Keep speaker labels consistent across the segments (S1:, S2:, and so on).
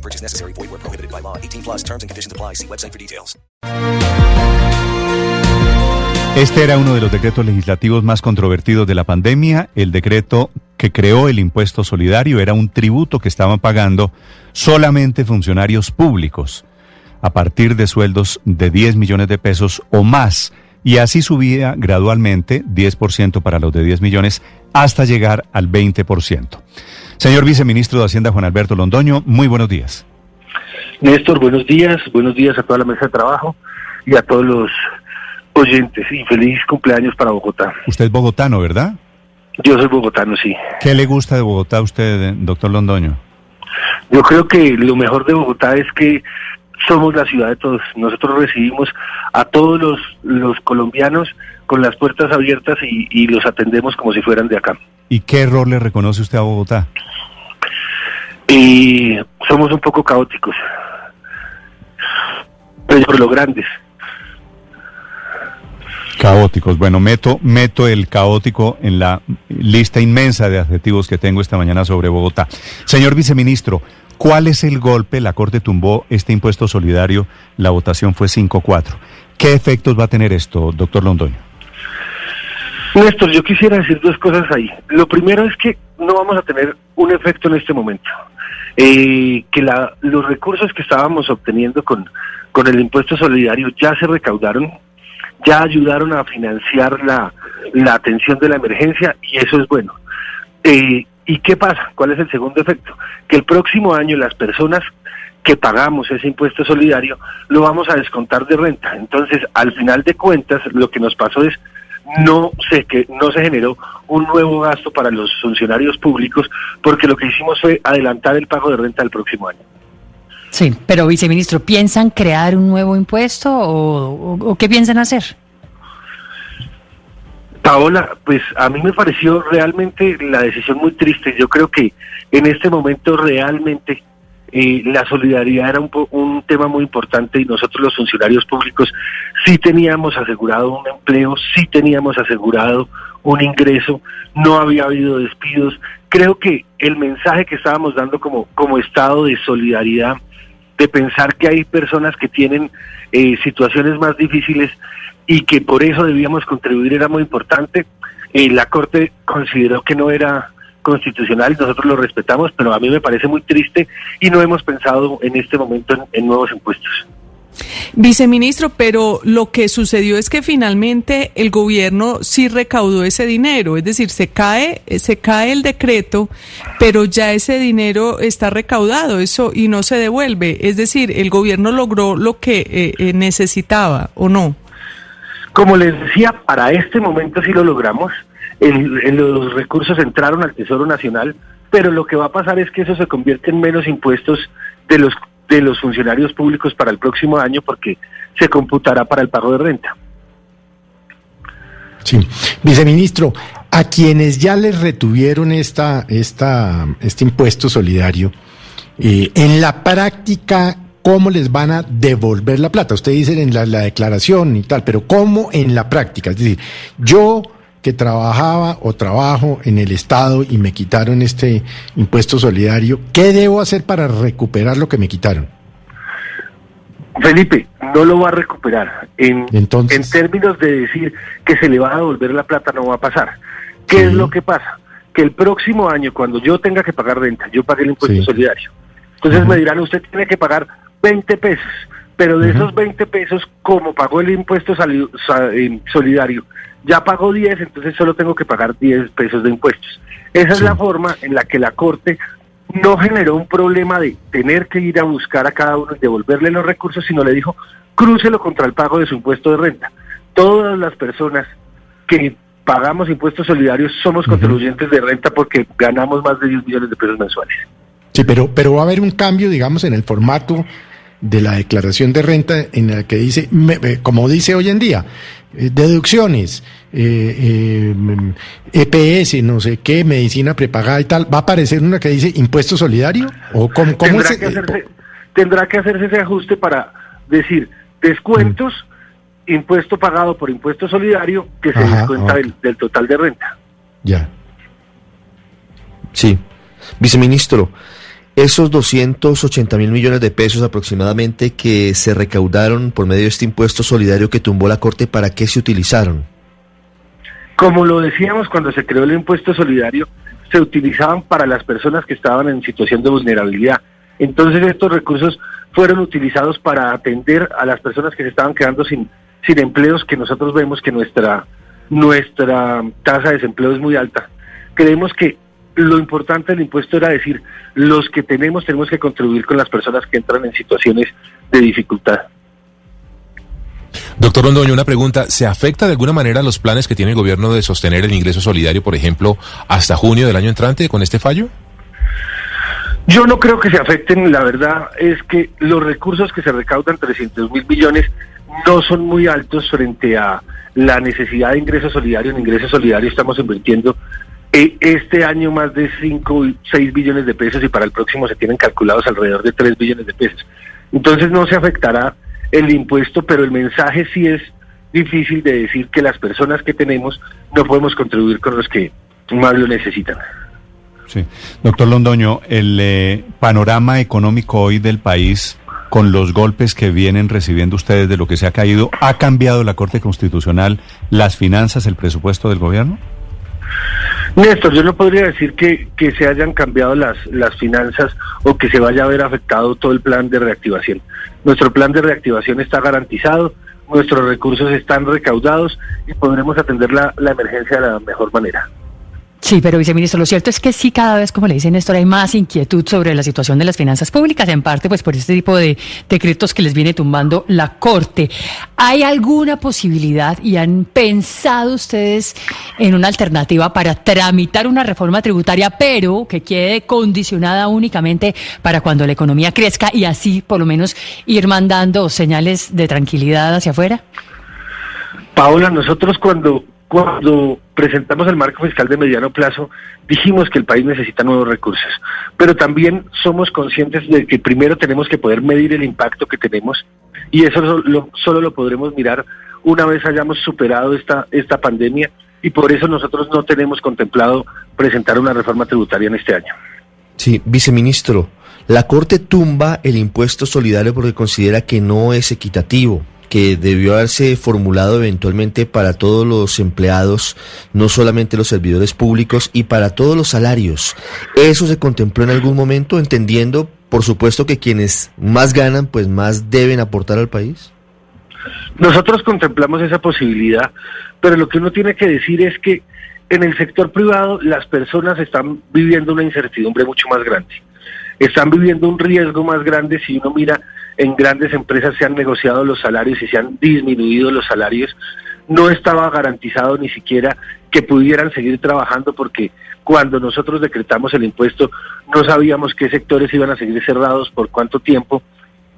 S1: No purchase necessary. Void where prohibited by law. 18 plus terms and conditions apply. See website for details.
S2: Este era uno de los decretos legislativos más controvertidos de la pandemia. El decreto que creó el impuesto solidario era un tributo que estaban pagando solamente funcionarios públicos a partir de sueldos de 10 millones de pesos o más. Y así subía gradualmente 10% para los de 10 millones hasta llegar al 20%. Señor viceministro de Hacienda Juan Alberto Londoño, muy buenos días.
S3: Néstor, buenos días, buenos días a toda la mesa de trabajo y a todos los oyentes y feliz cumpleaños para Bogotá.
S2: Usted es bogotano, ¿verdad?
S3: Yo soy bogotano, sí.
S2: ¿Qué le gusta de Bogotá a usted, doctor Londoño?
S3: Yo creo que lo mejor de Bogotá es que somos la ciudad de todos. Nosotros recibimos a todos los, los colombianos con las puertas abiertas y, y los atendemos como si fueran de acá.
S2: ¿Y qué error le reconoce usted a Bogotá?
S3: Y somos un poco caóticos, pero por lo grandes.
S2: Caóticos. Bueno, meto, meto el caótico en la lista inmensa de adjetivos que tengo esta mañana sobre Bogotá. Señor viceministro, ¿cuál es el golpe? La Corte tumbó este impuesto solidario, la votación fue 5-4. ¿Qué efectos va a tener esto, doctor Londoño?
S3: Néstor, yo quisiera decir dos cosas ahí. Lo primero es que no vamos a tener un efecto en este momento. Eh, que la, los recursos que estábamos obteniendo con, con el impuesto solidario ya se recaudaron, ya ayudaron a financiar la, la atención de la emergencia y eso es bueno. Eh, ¿Y qué pasa? ¿Cuál es el segundo efecto? Que el próximo año las personas que pagamos ese impuesto solidario lo vamos a descontar de renta. Entonces, al final de cuentas, lo que nos pasó es no se que no se generó un nuevo gasto para los funcionarios públicos porque lo que hicimos fue adelantar el pago de renta del próximo año.
S4: Sí, pero viceministro, ¿piensan crear un nuevo impuesto o, o, o qué piensan hacer?
S3: Paola, pues a mí me pareció realmente la decisión muy triste. Yo creo que en este momento realmente eh, la solidaridad era un, un tema muy importante y nosotros los funcionarios públicos sí teníamos asegurado un empleo, sí teníamos asegurado un ingreso, no había habido despidos. Creo que el mensaje que estábamos dando como, como estado de solidaridad, de pensar que hay personas que tienen eh, situaciones más difíciles y que por eso debíamos contribuir era muy importante. Eh, la Corte consideró que no era constitucional, nosotros lo respetamos, pero a mí me parece muy triste y no hemos pensado en este momento en, en nuevos impuestos.
S5: Viceministro, pero lo que sucedió es que finalmente el gobierno sí recaudó ese dinero, es decir, se cae, se cae el decreto, pero ya ese dinero está recaudado, eso y no se devuelve, es decir, el gobierno logró lo que eh, eh, necesitaba o no.
S3: Como les decía, para este momento sí lo logramos. El, los recursos entraron al Tesoro Nacional, pero lo que va a pasar es que eso se convierte en menos impuestos de los de los funcionarios públicos para el próximo año porque se computará para el pago de renta.
S6: Sí, viceministro, a quienes ya les retuvieron esta, esta, este impuesto solidario, eh, en la práctica, ¿cómo les van a devolver la plata? Usted dice en la declaración y tal, pero ¿cómo en la práctica? Es decir, yo que trabajaba o trabajo en el Estado y me quitaron este impuesto solidario, ¿qué debo hacer para recuperar lo que me quitaron?
S3: Felipe, no lo va a recuperar. En, Entonces, en términos de decir que se le va a devolver la plata, no va a pasar. ¿Qué sí. es lo que pasa? Que el próximo año, cuando yo tenga que pagar renta, yo pagué el impuesto sí. solidario. Entonces me dirán, usted tiene que pagar 20 pesos, pero de uh -huh. esos 20 pesos, como pagó el impuesto solidario, ya pago 10, entonces solo tengo que pagar 10 pesos de impuestos. Esa sí. es la forma en la que la Corte no generó un problema de tener que ir a buscar a cada uno y devolverle los recursos, sino le dijo, crúcelo contra el pago de su impuesto de renta. Todas las personas que pagamos impuestos solidarios somos uh -huh. contribuyentes de renta porque ganamos más de 10 millones de pesos mensuales.
S6: Sí, pero, pero va a haber un cambio, digamos, en el formato de la declaración de renta en la que dice, me- eh, como dice hoy en día, eh, deducciones, eh, eh, mm, EPS, no sé qué, medicina prepagada y tal, ¿va a aparecer una que dice impuesto solidario? ¿O cómo, cómo
S3: tendrá,
S6: es?
S3: que
S6: eh,
S3: hacerse, tendrá que hacerse ese ajuste para decir descuentos, impuesto pagado por impuesto solidario, que se
S6: Ajá,
S3: descuenta del, del total de renta.
S6: Ya.
S7: Sí. Viceministro, esos 280 mil millones de pesos aproximadamente que se recaudaron por medio de este impuesto solidario que tumbó la Corte, ¿para qué se utilizaron?
S3: Como lo decíamos cuando se creó el impuesto solidario, se utilizaban para las personas que estaban en situación de vulnerabilidad. Entonces estos recursos fueron utilizados para atender a las personas que se estaban quedando sin, sin empleos, que nosotros vemos que nuestra, nuestra tasa de desempleo es muy alta. Creemos que lo importante del impuesto era decir, los que tenemos tenemos que contribuir con las personas que entran en situaciones de dificultad.
S8: Doctor Londoño, una pregunta. ¿Se afecta de alguna manera los planes que tiene el gobierno de sostener el ingreso solidario, por ejemplo, hasta junio del año entrante con este fallo?
S3: Yo no creo que se afecten, la verdad es que los recursos que se recaudan, 300 mil millones, no son muy altos frente a la necesidad de ingreso solidario. En ingreso solidario estamos invirtiendo este año más de 5, 6 billones de pesos y para el próximo se tienen calculados alrededor de 3 billones de pesos. Entonces no se afectará el impuesto, pero el mensaje sí es difícil de decir que las personas que tenemos no podemos contribuir con los que más lo necesitan.
S2: Sí. Doctor Londoño, el eh, panorama económico hoy del país, con los golpes que vienen recibiendo ustedes de lo que se ha caído, ¿ha cambiado la Corte Constitucional las finanzas, el presupuesto del gobierno?
S3: Néstor, yo no podría decir que, que se hayan cambiado las, las finanzas o que se vaya a ver afectado todo el plan de reactivación. Nuestro plan de reactivación está garantizado, nuestros recursos están recaudados y podremos atender la, la emergencia de la mejor manera.
S4: Sí, pero viceministro, lo cierto es que sí, cada vez, como le dice Néstor, hay más inquietud sobre la situación de las finanzas públicas, en parte pues por este tipo de decretos que les viene tumbando la Corte. ¿Hay alguna posibilidad y han pensado ustedes en una alternativa para tramitar una reforma tributaria, pero que quede condicionada únicamente para cuando la economía crezca y así por lo menos ir mandando señales de tranquilidad hacia afuera?
S3: Paola, nosotros cuando, cuando presentamos el marco fiscal de mediano plazo, dijimos que el país necesita nuevos recursos, pero también somos conscientes de que primero tenemos que poder medir el impacto que tenemos y eso lo- lo- solo lo podremos mirar una vez hayamos superado esta, esta pandemia y por eso nosotros no tenemos contemplado presentar una reforma tributaria en este año.
S7: Sí, viceministro, la Corte tumba el impuesto solidario porque considera que no es equitativo, que debió haberse formulado eventualmente para todos los empleados, no solamente los servidores públicos, y para todos los salarios. ¿Eso se contempló en algún momento, entendiendo, por supuesto, que quienes más ganan, pues más deben aportar al país?
S3: Nosotros contemplamos esa posibilidad, pero lo que uno tiene que decir es que en el sector privado las personas están viviendo una incertidumbre mucho más grande. Están viviendo un riesgo más grande si uno mira en grandes empresas se han negociado los salarios y se han disminuido los salarios. No estaba garantizado ni siquiera que pudieran seguir trabajando porque cuando nosotros decretamos el impuesto no sabíamos qué sectores iban a seguir cerrados por cuánto tiempo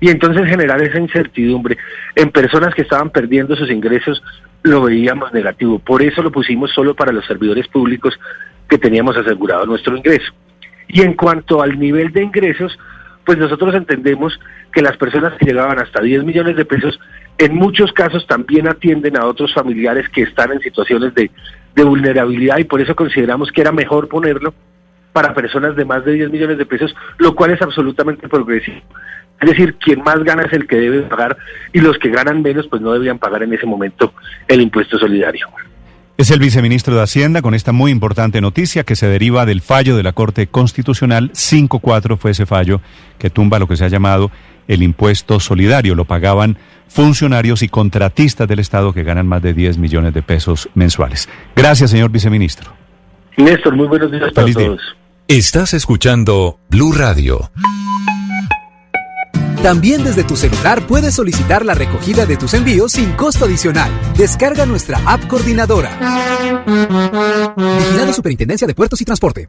S3: y entonces generar esa incertidumbre en personas que estaban perdiendo sus ingresos lo veíamos negativo. Por eso lo pusimos solo para los servidores públicos que teníamos asegurado nuestro ingreso. Y en cuanto al nivel de ingresos, pues nosotros entendemos que las personas que llegaban hasta 10 millones de pesos, en muchos casos también atienden a otros familiares que están en situaciones de, de vulnerabilidad y por eso consideramos que era mejor ponerlo para personas de más de 10 millones de pesos, lo cual es absolutamente progresivo. Es decir, quien más gana es el que debe pagar y los que ganan menos pues no debían pagar en ese momento el impuesto solidario.
S2: Es el viceministro de Hacienda con esta muy importante noticia que se deriva del fallo de la Corte Constitucional 5.4 fue ese fallo que tumba lo que se ha llamado el impuesto solidario. Lo pagaban funcionarios y contratistas del Estado que ganan más de 10 millones de pesos mensuales. Gracias, señor viceministro.
S3: Néstor, muy buenos días para
S2: día.
S3: todos.
S9: Estás escuchando Blue Radio.
S10: También desde tu celular puedes solicitar la recogida de tus envíos sin costo adicional. Descarga nuestra app coordinadora. Vigilado Superintendencia de Puertos y Transporte.